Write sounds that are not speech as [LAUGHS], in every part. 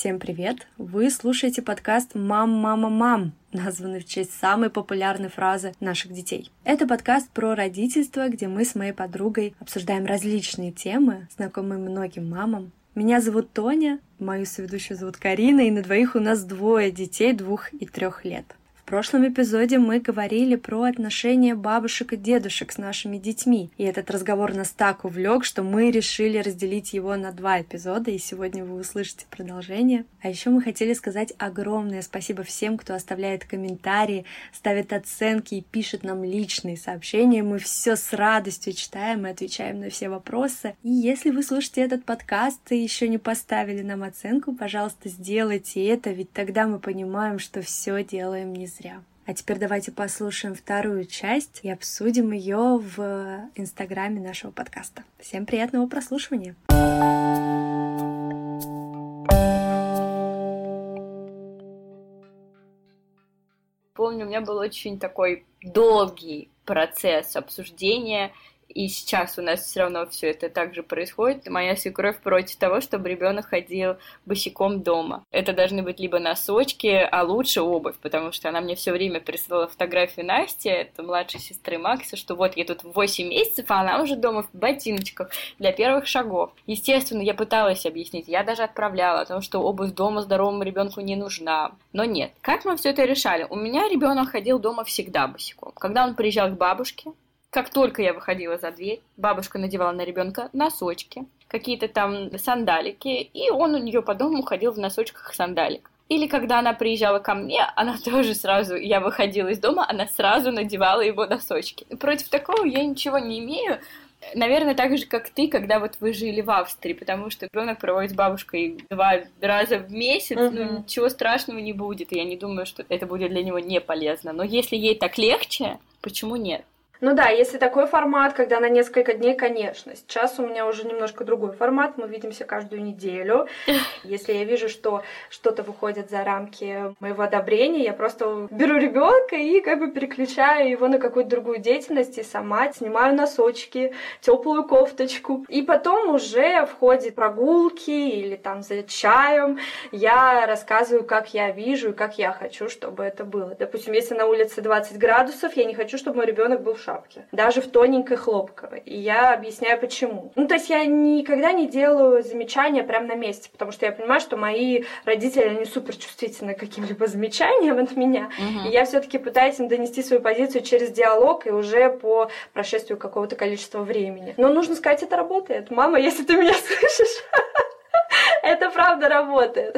Всем привет! Вы слушаете подкаст «Мам, мама, мам», названный в честь самой популярной фразы наших детей. Это подкаст про родительство, где мы с моей подругой обсуждаем различные темы, знакомые многим мамам. Меня зовут Тоня, мою соведущую зовут Карина, и на двоих у нас двое детей двух и трех лет. Прошлом эпизоде мы говорили про отношения бабушек и дедушек с нашими детьми, и этот разговор нас так увлек, что мы решили разделить его на два эпизода, и сегодня вы услышите продолжение. А еще мы хотели сказать огромное спасибо всем, кто оставляет комментарии, ставит оценки и пишет нам личные сообщения. Мы все с радостью читаем и отвечаем на все вопросы. И если вы слушаете этот подкаст и еще не поставили нам оценку, пожалуйста, сделайте это, ведь тогда мы понимаем, что все делаем не зря зря. А теперь давайте послушаем вторую часть и обсудим ее в инстаграме нашего подкаста. Всем приятного прослушивания! Помню, у меня был очень такой долгий процесс обсуждения и сейчас у нас все равно все это также происходит. Моя свекровь против того, чтобы ребенок ходил босиком дома. Это должны быть либо носочки, а лучше обувь, потому что она мне все время присылала фотографию Насти, это младшей сестры Макса, что вот я тут 8 месяцев, а она уже дома в ботиночках для первых шагов. Естественно, я пыталась объяснить, я даже отправляла о том, что обувь дома здоровому ребенку не нужна. Но нет. Как мы все это решали? У меня ребенок ходил дома всегда босиком. Когда он приезжал к бабушке, как только я выходила за дверь, бабушка надевала на ребенка носочки, какие-то там сандалики, и он у нее по дому ходил в носочках сандалик. Или когда она приезжала ко мне, она [LAUGHS] тоже сразу, я выходила из дома, она сразу надевала его носочки. Против такого я ничего не имею. Наверное, так же, как ты, когда вот вы жили в Австрии, потому что ребенок проводит с бабушкой два раза в месяц, uh-huh. ну ничего страшного не будет. Я не думаю, что это будет для него не полезно. Но если ей так легче, почему нет? Ну да, если такой формат, когда на несколько дней, конечно. Сейчас у меня уже немножко другой формат, мы видимся каждую неделю. [LAUGHS] Если я вижу, что что-то выходит за рамки моего одобрения, я просто беру ребенка и как бы переключаю его на какую-то другую деятельность и сама снимаю носочки, теплую кофточку. И потом уже в ходе прогулки или там за чаем я рассказываю, как я вижу и как я хочу, чтобы это было. Допустим, если на улице 20 градусов, я не хочу, чтобы мой ребенок был в шапке, даже в тоненькой хлопковой. И я объясняю, почему. Ну, то есть я никогда не делаю замечания прямо на месте, потому что я понимаю, что мои родители, они супер чувствительны к каким-либо замечаниям от меня. Угу. И я все-таки пытаюсь им донести свою позицию через диалог и уже по прошествию какого-то количества времени. Но нужно сказать, это работает. Мама, если ты меня [LAUGHS] слышишь, это правда работает.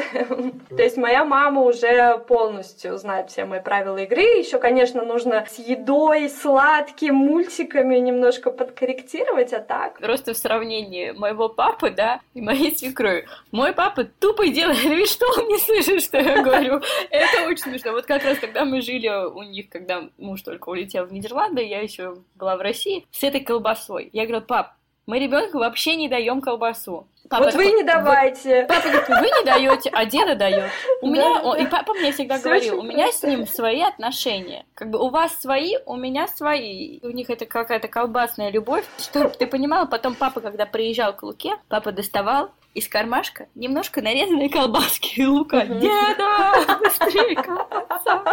То есть моя мама уже полностью знает все мои правила игры. Еще, конечно, нужно с едой, сладким, мультиками немножко подкорректировать, а так. Просто в сравнении моего папы, да, и моей свекрови. Мой папа тупо делает вид, что он не слышит, что я говорю. Это очень смешно. Вот как раз когда мы жили у них, когда муж только улетел в Нидерланды, я еще была в России, с этой колбасой. Я говорю, пап, мы ребенку вообще не даем колбасу. Папа вот вы не давайте. Папа говорит, вы не даете, а деда дает. У меня, он, и папа мне всегда Все говорил, у меня с ним свои отношения. Как бы у вас свои, у меня свои. У них это какая-то колбасная любовь. Чтобы ты понимала, потом папа, когда приезжал к Луке, папа доставал из кармашка немножко нарезанные колбаски и лука. Деда, быстрее колбаса.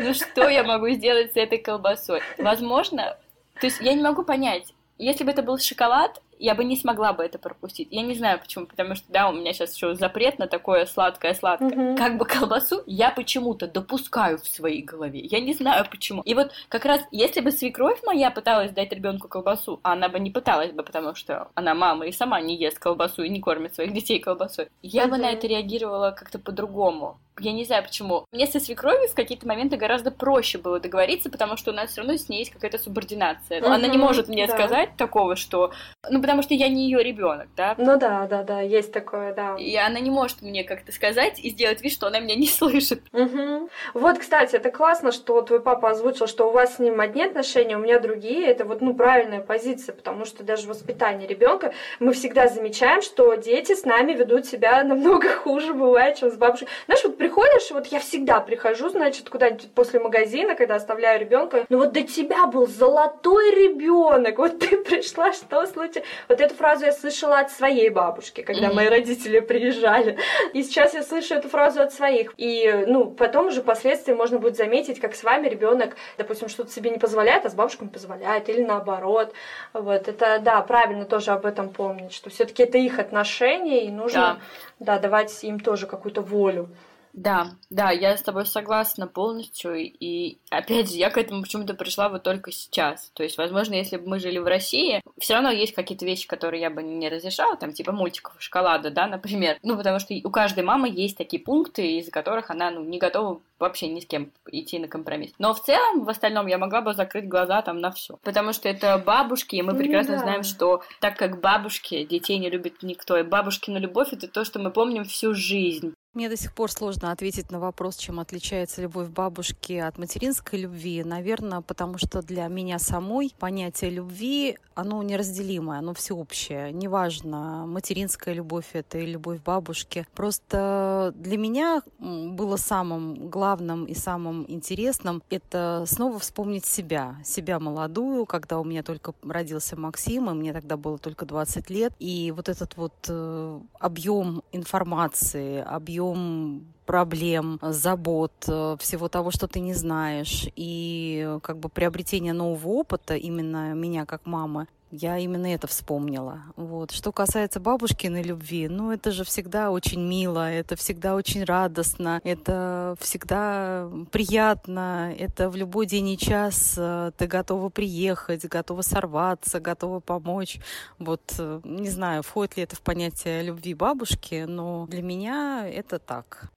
Ну что я могу сделать с этой колбасой? Возможно, то есть я не могу понять, если бы это был шоколад, я бы не смогла бы это пропустить. Я не знаю почему, потому что, да, у меня сейчас еще запрет на такое сладкое-сладкое. Угу. Как бы колбасу я почему-то допускаю в своей голове. Я не знаю почему. И вот как раз, если бы свекровь моя пыталась дать ребенку колбасу, а она бы не пыталась бы, потому что она мама и сама не ест колбасу и не кормит своих детей колбасой, я угу. бы на это реагировала как-то по-другому. Я не знаю почему. Мне со свекровью в какие-то моменты гораздо проще было договориться, потому что у нас все равно с ней есть какая-то субординация. Угу, Она не может мне да. сказать такого, что... Ну, потому что я не ее ребенок, да? Ну да, да, да, есть такое, да. И она не может мне как-то сказать и сделать вид, что она меня не слышит. Угу. Вот, кстати, это классно, что твой папа озвучил, что у вас с ним одни отношения, у меня другие. Это вот, ну, правильная позиция, потому что даже воспитание ребенка мы всегда замечаем, что дети с нами ведут себя намного [LAUGHS] хуже, бывает, чем с бабушкой. Знаешь, вот приходишь, вот я всегда прихожу, значит, куда-нибудь после магазина, когда оставляю ребенка, ну вот до тебя был золотой ребенок, вот ты [LAUGHS] пришла, что случилось? Вот эту фразу я слышала от своей бабушки, когда мои родители приезжали. И сейчас я слышу эту фразу от своих. И, ну, потом уже впоследствии можно будет заметить, как с вами ребенок, допустим, что-то себе не позволяет, а с бабушкой позволяет, или наоборот. Вот, это, да, правильно тоже об этом помнить, что все таки это их отношения, и нужно, да, да давать им тоже какую-то волю. Да, да, я с тобой согласна полностью. И опять же, я к этому почему-то пришла вот только сейчас. То есть, возможно, если бы мы жили в России, все равно есть какие-то вещи, которые я бы не разрешала, там, типа мультиков, шоколада, да, например. Ну, потому что у каждой мамы есть такие пункты, из-за которых она, ну, не готова вообще ни с кем идти на компромисс. Но в целом, в остальном, я могла бы закрыть глаза там на все. Потому что это бабушки, и мы прекрасно да. знаем, что так как бабушки детей не любит никто, и бабушкина любовь это то, что мы помним всю жизнь. Мне до сих пор сложно ответить на вопрос, чем отличается любовь бабушки от материнской любви. Наверное, потому что для меня самой понятие любви, оно неразделимое, оно всеобщее. Неважно, материнская любовь это или любовь бабушки. Просто для меня было самым главным и самым интересным это снова вспомнить себя. Себя молодую, когда у меня только родился Максим, и мне тогда было только 20 лет. И вот этот вот э, объем информации, объем объем проблем, забот, э, всего того, что ты не знаешь. И как бы приобретение нового опыта именно меня как мамы, я именно это вспомнила. Вот. Что касается бабушкиной любви, ну это же всегда очень мило, это всегда очень радостно, это всегда приятно, это в любой день и час э, ты готова приехать, готова сорваться, готова помочь. Вот э, не знаю, входит ли это в понятие любви бабушки, но для меня это так.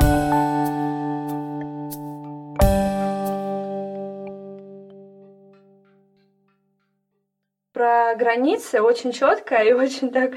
Про границы очень четко и [LAUGHS] очень так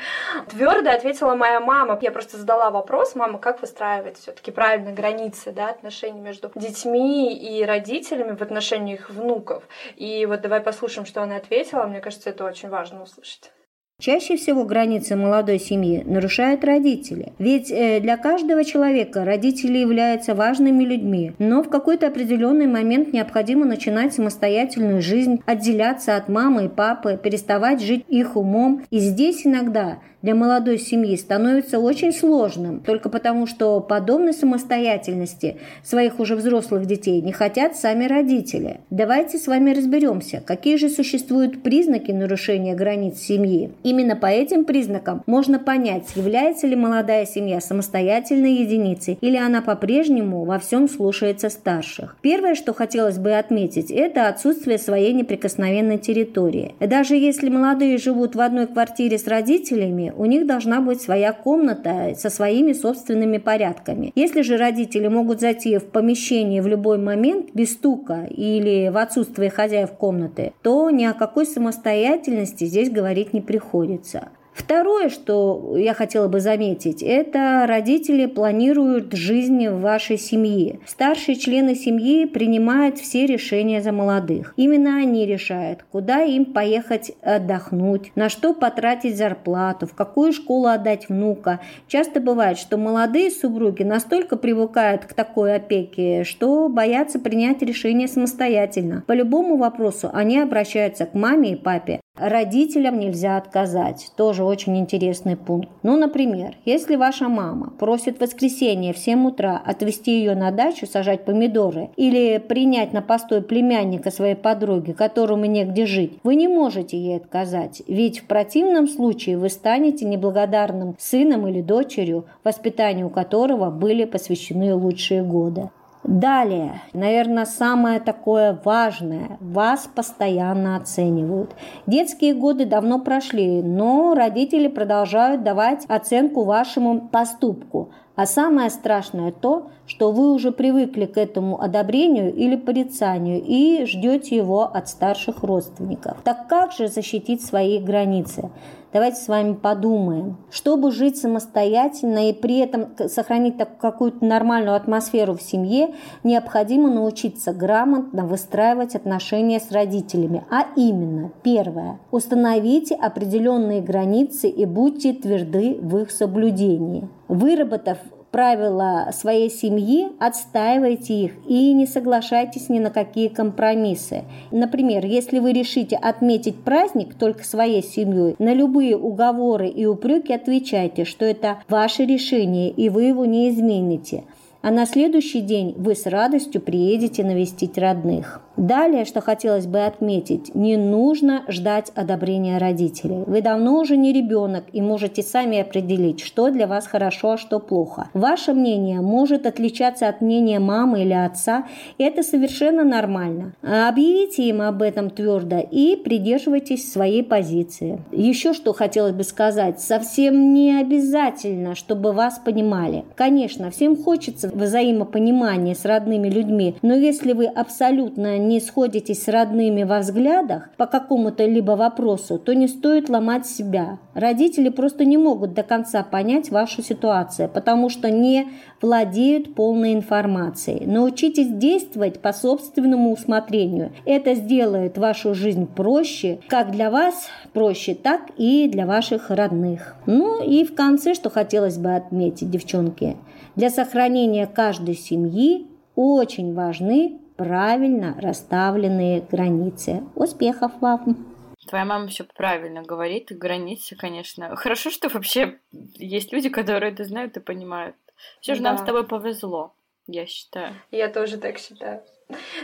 твердо ответила моя мама. Я просто задала вопрос, мама, как выстраивать все-таки правильно границы, да, отношения между детьми и родителями в отношении их внуков. И вот давай послушаем, что она ответила. Мне кажется, это очень важно услышать. Чаще всего границы молодой семьи нарушают родители. Ведь э, для каждого человека родители являются важными людьми, но в какой-то определенный момент необходимо начинать самостоятельную жизнь, отделяться от мамы и папы, переставать жить их умом. И здесь иногда для молодой семьи становится очень сложным, только потому что подобной самостоятельности своих уже взрослых детей не хотят сами родители. Давайте с вами разберемся, какие же существуют признаки нарушения границ семьи. Именно по этим признакам можно понять, является ли молодая семья самостоятельной единицей или она по-прежнему во всем слушается старших. Первое, что хотелось бы отметить, это отсутствие своей неприкосновенной территории. Даже если молодые живут в одной квартире с родителями, у них должна быть своя комната со своими собственными порядками. Если же родители могут зайти в помещение в любой момент без стука или в отсутствие хозяев комнаты, то ни о какой самостоятельности здесь говорить не приходится. Второе, что я хотела бы заметить, это родители планируют жизнь в вашей семье. Старшие члены семьи принимают все решения за молодых. Именно они решают, куда им поехать отдохнуть, на что потратить зарплату, в какую школу отдать внука. Часто бывает, что молодые супруги настолько привыкают к такой опеке, что боятся принять решение самостоятельно. По любому вопросу они обращаются к маме и папе, Родителям нельзя отказать. Тоже очень интересный пункт. Ну, например, если ваша мама просит в воскресенье в 7 утра отвезти ее на дачу сажать помидоры или принять на постой племянника своей подруги, которому негде жить, вы не можете ей отказать. Ведь в противном случае вы станете неблагодарным сыном или дочерью, воспитанию которого были посвящены лучшие годы. Далее, наверное, самое такое важное, вас постоянно оценивают. Детские годы давно прошли, но родители продолжают давать оценку вашему поступку. А самое страшное то, что вы уже привыкли к этому одобрению или порицанию и ждете его от старших родственников. Так как же защитить свои границы? Давайте с вами подумаем. Чтобы жить самостоятельно и при этом сохранить какую-то нормальную атмосферу в семье, необходимо научиться грамотно выстраивать отношения с родителями. А именно, первое, установите определенные границы и будьте тверды в их соблюдении. Выработав правила своей семьи, отстаивайте их и не соглашайтесь ни на какие компромиссы. Например, если вы решите отметить праздник только своей семьей, на любые уговоры и упреки отвечайте, что это ваше решение и вы его не измените а на следующий день вы с радостью приедете навестить родных. Далее, что хотелось бы отметить, не нужно ждать одобрения родителей. Вы давно уже не ребенок и можете сами определить, что для вас хорошо, а что плохо. Ваше мнение может отличаться от мнения мамы или отца, и это совершенно нормально. Объявите им об этом твердо и придерживайтесь своей позиции. Еще что хотелось бы сказать, совсем не обязательно, чтобы вас понимали. Конечно, всем хочется взаимопонимания с родными людьми, но если вы абсолютно не сходитесь с родными во взглядах по какому-то либо вопросу, то не стоит ломать себя. Родители просто не могут до конца понять вашу ситуацию, потому что не владеют полной информацией. Научитесь действовать по собственному усмотрению. Это сделает вашу жизнь проще, как для вас проще, так и для ваших родных. Ну и в конце, что хотелось бы отметить, девчонки, для сохранения каждой семьи очень важны правильно расставленные границы. Успехов вам! Твоя мама все правильно говорит, границы, конечно. Хорошо, что вообще есть люди, которые это знают и понимают. Все же да. нам с тобой повезло, я считаю. Я тоже так считаю.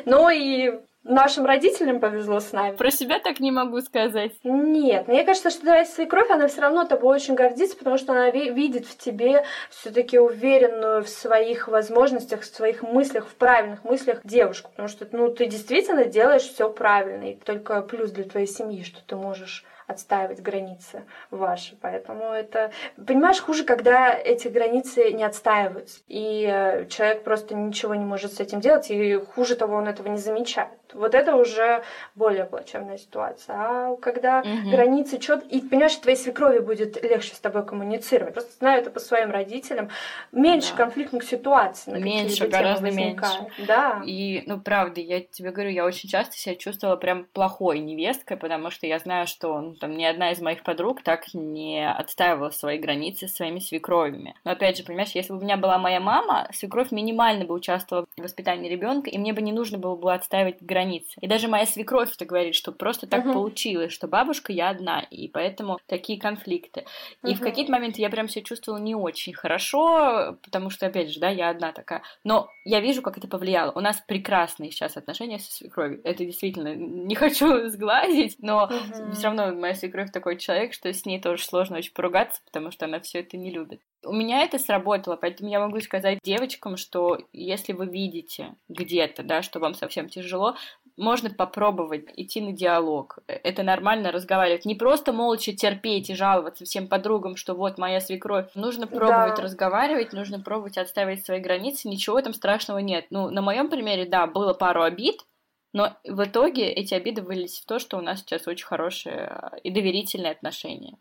Ну и Нашим родителям повезло с нами. Про себя так не могу сказать. Нет, мне кажется, что твоя свекровь, она все равно тобой очень гордится, потому что она видит в тебе все-таки уверенную в своих возможностях, в своих мыслях, в правильных мыслях девушку. Потому что ну, ты действительно делаешь все правильно. И только плюс для твоей семьи, что ты можешь отстаивать границы ваши. Поэтому это... Понимаешь, хуже, когда эти границы не отстаиваются, и э, человек просто ничего не может с этим делать, и хуже того, он этого не замечает. Вот это уже более плачевная ситуация. А когда угу. границы четко... И, понимаешь, твоей свекрови будет легче с тобой коммуницировать. Просто знаю это по своим родителям. Меньше да. конфликтных ситуаций. меньше, гораздо меньше. Да. И, ну, правда, я тебе говорю, я очень часто себя чувствовала прям плохой невесткой, потому что я знаю, что ну, там ни одна из моих подруг так не отстаивала свои границы с своими свекровями. Но опять же, понимаешь, если бы у меня была моя мама, свекровь минимально бы участвовала в воспитании ребенка, и мне бы не нужно было бы отстаивать границы. И даже моя свекровь это говорит, что просто так uh-huh. получилось, что бабушка я одна, и поэтому такие конфликты. И в какие-то моменты я прям себя чувствовала не очень хорошо, потому что, опять же, да, я одна такая. Но я вижу, как это повлияло. У нас прекрасные сейчас отношения со свекровью. Это действительно не [LAUGHS] хочу сглазить, но uh-huh. все равно моя свекровь такой человек, что с ней тоже сложно очень поругаться, потому что она все это не любит. У меня это сработало, поэтому я могу сказать девочкам, что если вы видите где-то, да, что вам совсем тяжело, можно попробовать идти на диалог. Это нормально разговаривать. Не просто молча терпеть и жаловаться всем подругам, что вот моя свекровь. Нужно пробовать да. разговаривать, нужно пробовать отставить свои границы. Ничего там страшного нет. Ну, на моем примере, да, было пару обид, но в итоге эти обиды вылились в то, что у нас сейчас очень хорошие и доверительные отношения.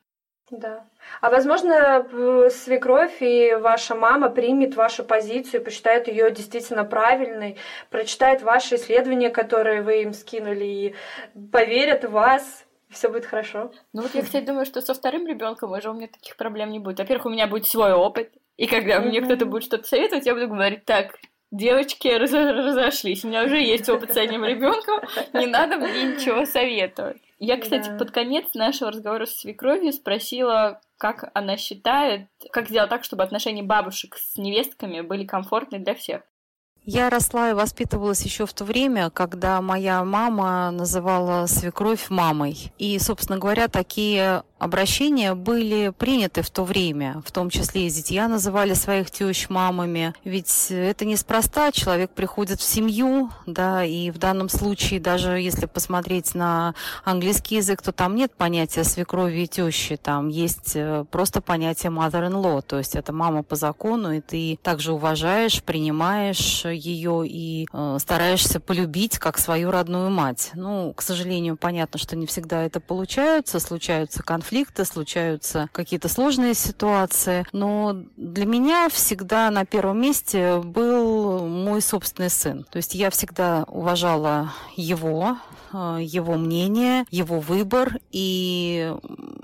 Да. А возможно, свекровь и ваша мама примет вашу позицию, посчитает ее действительно правильной, прочитает ваши исследования, которые вы им скинули, и поверят в вас, все будет хорошо. Ну вот я, кстати, думаю, что со вторым ребенком уже у меня таких проблем не будет. Во-первых, у меня будет свой опыт, и когда мне кто-то будет что-то советовать, я буду говорить, так, девочки раз разошлись, у меня уже есть опыт с одним ребенком, не надо мне ничего советовать. Я, кстати, да. под конец нашего разговора с свекровью спросила, как она считает, как сделать так, чтобы отношения бабушек с невестками были комфортны для всех. Я росла и воспитывалась еще в то время, когда моя мама называла свекровь мамой. И, собственно говоря, такие обращения были приняты в то время, в том числе и зятья называли своих тещ мамами. Ведь это неспроста, человек приходит в семью, да, и в данном случае, даже если посмотреть на английский язык, то там нет понятия свекрови и тещи, там есть э, просто понятие mother-in-law, то есть это мама по закону, и ты также уважаешь, принимаешь ее и э, стараешься полюбить как свою родную мать. Ну, к сожалению, понятно, что не всегда это получается, случаются конфликты, конфликты, случаются какие-то сложные ситуации. Но для меня всегда на первом месте был мой собственный сын. То есть я всегда уважала его, э, его мнение, его выбор и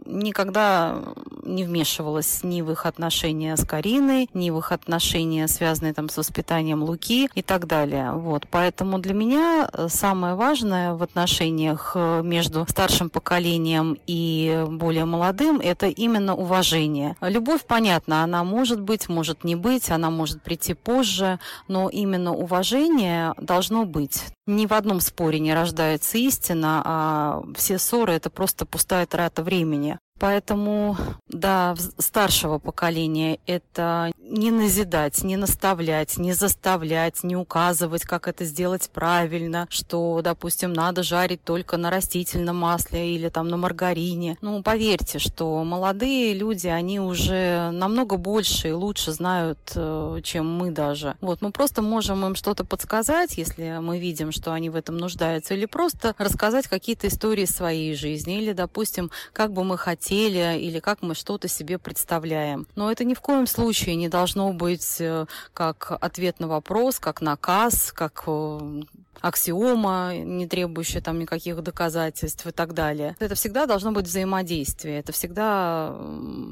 никогда не вмешивалась ни в их отношения с Кариной, ни в их отношения, связанные там с воспитанием Луки и так далее. Вот. Поэтому для меня э, самое важное в отношениях э, между старшим поколением и более молодым – это именно уважение. Любовь, понятно, она может быть, может не быть, она может прийти позже, но именно уважение должно быть. Ни в одном споре не рождается истина, а все ссоры – это просто пустая трата времени. Поэтому, да, старшего поколения это не назидать, не наставлять, не заставлять, не указывать, как это сделать правильно, что, допустим, надо жарить только на растительном масле или там на маргарине. Ну, поверьте, что молодые люди, они уже намного больше и лучше знают, э, чем мы даже. Вот, мы просто можем им что-то подсказать, если мы видим, что они в этом нуждаются, или просто рассказать какие-то истории своей жизни, или, допустим, как бы мы хотели хотели или как мы что-то себе представляем. Но это ни в коем случае не должно быть э, как ответ на вопрос, как наказ, как э, аксиома, не требующая там никаких доказательств и так далее. Это всегда должно быть взаимодействие, это всегда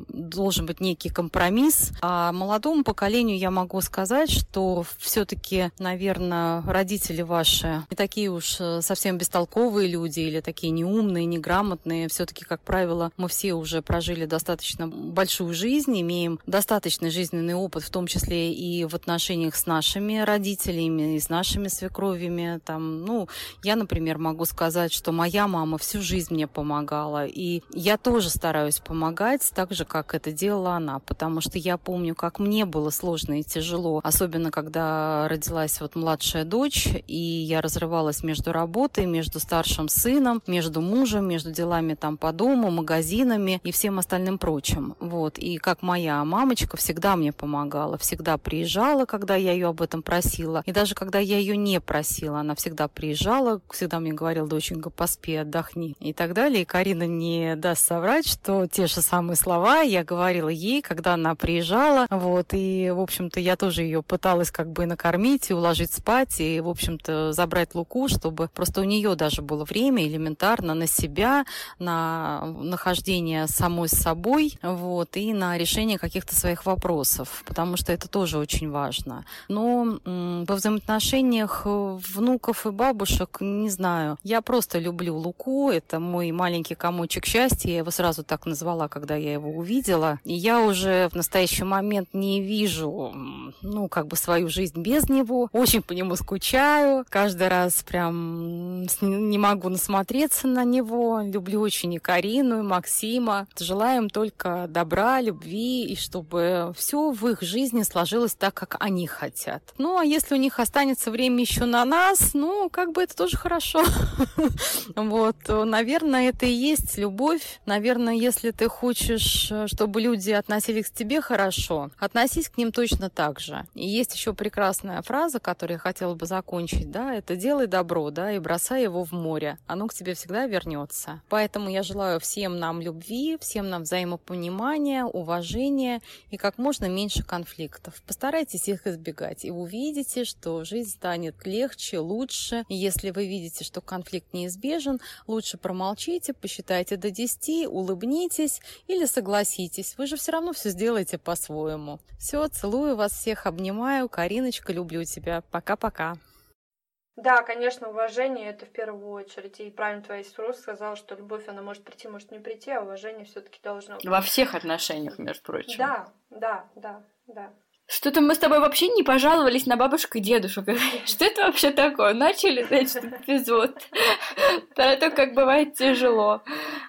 должен быть некий компромисс. А молодому поколению я могу сказать, что все-таки, наверное, родители ваши не такие уж э, совсем бестолковые люди или такие неумные, неграмотные. Все-таки, как правило, мы все уже прожили достаточно большую жизнь, имеем достаточный жизненный опыт, в том числе и в отношениях с нашими родителями, и с нашими свекровями, там, ну, я, например, могу сказать, что моя мама всю жизнь мне помогала, и я тоже стараюсь помогать так же, как это делала она, потому что я помню, как мне было сложно и тяжело, особенно когда родилась вот младшая дочь, и я разрывалась между работой, между старшим сыном, между мужем, между делами там по дому, магазинами и всем остальным прочим. Вот. И как моя мамочка всегда мне помогала, всегда приезжала, когда я ее об этом просила. И даже когда я ее не просила, она всегда приезжала, всегда мне говорила, доченька, поспи, отдохни и так далее. И Карина не даст соврать, что те же самые слова я говорила ей, когда она приезжала. Вот, и, в общем-то, я тоже ее пыталась как бы накормить и уложить спать, и, в общем-то, забрать Луку, чтобы просто у нее даже было время элементарно на себя, на нахождение самой с собой, вот, и на решение каких-то своих вопросов, потому что это тоже очень важно. Но во взаимоотношениях внутрь внуков и бабушек, не знаю. Я просто люблю Луку, это мой маленький комочек счастья, я его сразу так назвала, когда я его увидела. И я уже в настоящий момент не вижу, ну, как бы свою жизнь без него. Очень по нему скучаю. Каждый раз прям не могу насмотреться на него. Люблю очень и Карину, и Максима. Желаем только добра, любви, и чтобы все в их жизни сложилось так, как они хотят. Ну, а если у них останется время еще на нас, ну, как бы это тоже хорошо. [LAUGHS] Вот, наверное, это и есть любовь. Наверное, если ты хочешь, э, чтобы люди относились к тебе хорошо, относись к ним точно так же. И есть еще прекрасная фраза, которую я хотела бы закончить, да, это делай добро, да, и бросай его в море. Оно к тебе всегда вернется. Поэтому я желаю всем нам любви, всем нам взаимопонимания, уважения и как можно меньше конфликтов. Постарайтесь их избегать, и увидите, что жизнь станет легче, лучше, если вы видите, что конфликт неизбежен, лучше промолчите, посчитайте до 10, улыбнитесь или согласитесь. Вы же все равно все сделаете по-своему. Все, целую вас всех, обнимаю. Кариночка, люблю тебя. Пока-пока. Да, конечно, уважение это в первую очередь. И правильно твоя сестра сказала, что любовь, она может прийти, может не прийти, а уважение все-таки должно быть. Во всех отношениях, между прочим. Да, да, да, да. Что-то мы с тобой вообще не пожаловались на бабушку и дедушку. Что это вообще такое? Начали, значит, эпизод про то, как бывает тяжело.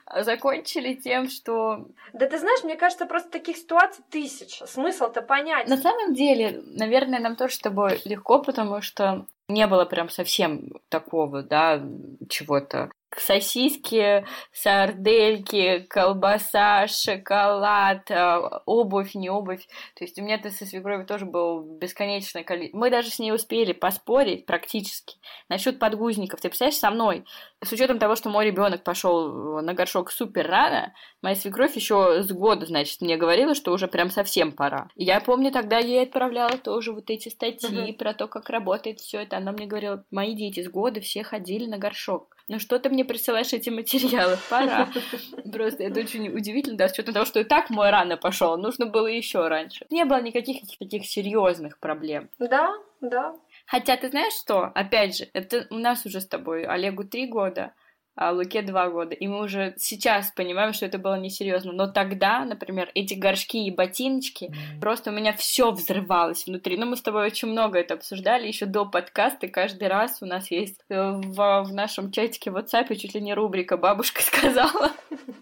А закончили тем, что... Да ты знаешь, мне кажется, просто таких ситуаций тысяча. Смысл-то понять. На самом деле, наверное, нам тоже с тобой легко, потому что не было прям совсем такого, да, чего-то сосиски, сардельки, колбаса, шоколад, э, обувь, не обувь. То есть у меня то со свекровью тоже было бесконечное количество. Мы даже с ней успели поспорить практически насчет подгузников. Ты представляешь, со мной, с учетом того, что мой ребенок пошел на горшок супер рано, моя свекровь еще с года, значит, мне говорила, что уже прям совсем пора. Я помню, тогда ей отправляла тоже вот эти статьи uh-huh. про то, как работает все это она мне говорила, мои дети с года все ходили на горшок. Ну что ты мне присылаешь эти материалы? Пора. [LAUGHS] Просто это очень удивительно, да, с учетом того, что и так мой рано пошел, нужно было еще раньше. Не было никаких таких серьезных проблем. Да, да. Хотя ты знаешь что? Опять же, это у нас уже с тобой Олегу три года, а Луке два года. И мы уже сейчас понимаем, что это было несерьезно. Но тогда, например, эти горшки и ботиночки, просто у меня все взрывалось внутри. Ну, мы с тобой очень много это обсуждали еще до подкаста. Каждый раз у нас есть э, в, в нашем чатике в WhatsApp чуть ли не рубрика «Бабушка сказала».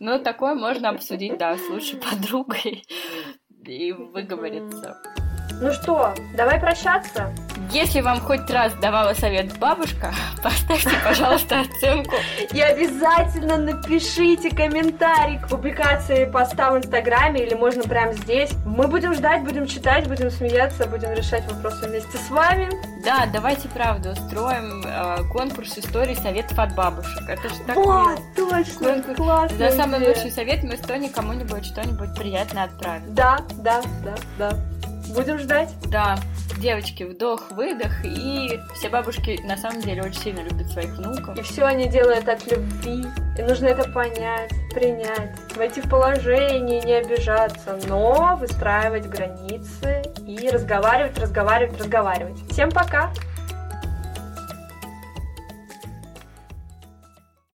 Но такое можно обсудить, да, с лучшей подругой и выговориться. Ну что, давай прощаться. Если вам хоть раз давала совет бабушка, [LAUGHS] поставьте, пожалуйста, оценку. И обязательно напишите комментарий к публикации поста в Инстаграме или можно прямо здесь. Мы будем ждать, будем читать, будем смеяться, будем решать вопросы вместе с вами. Да, давайте правда устроим э, конкурс истории советов от бабушек. Это же так Вот, точно, Конкурс. классно. За самый лучший совет мы с Тони кому-нибудь что-нибудь приятное отправим. Да, да, да, да. Будем ждать. Да, девочки, вдох, выдох, и все бабушки на самом деле очень сильно любят своих внуков. И все они делают от любви. И нужно это понять, принять, войти в положение, не обижаться, но выстраивать границы и разговаривать, разговаривать, разговаривать. Всем пока!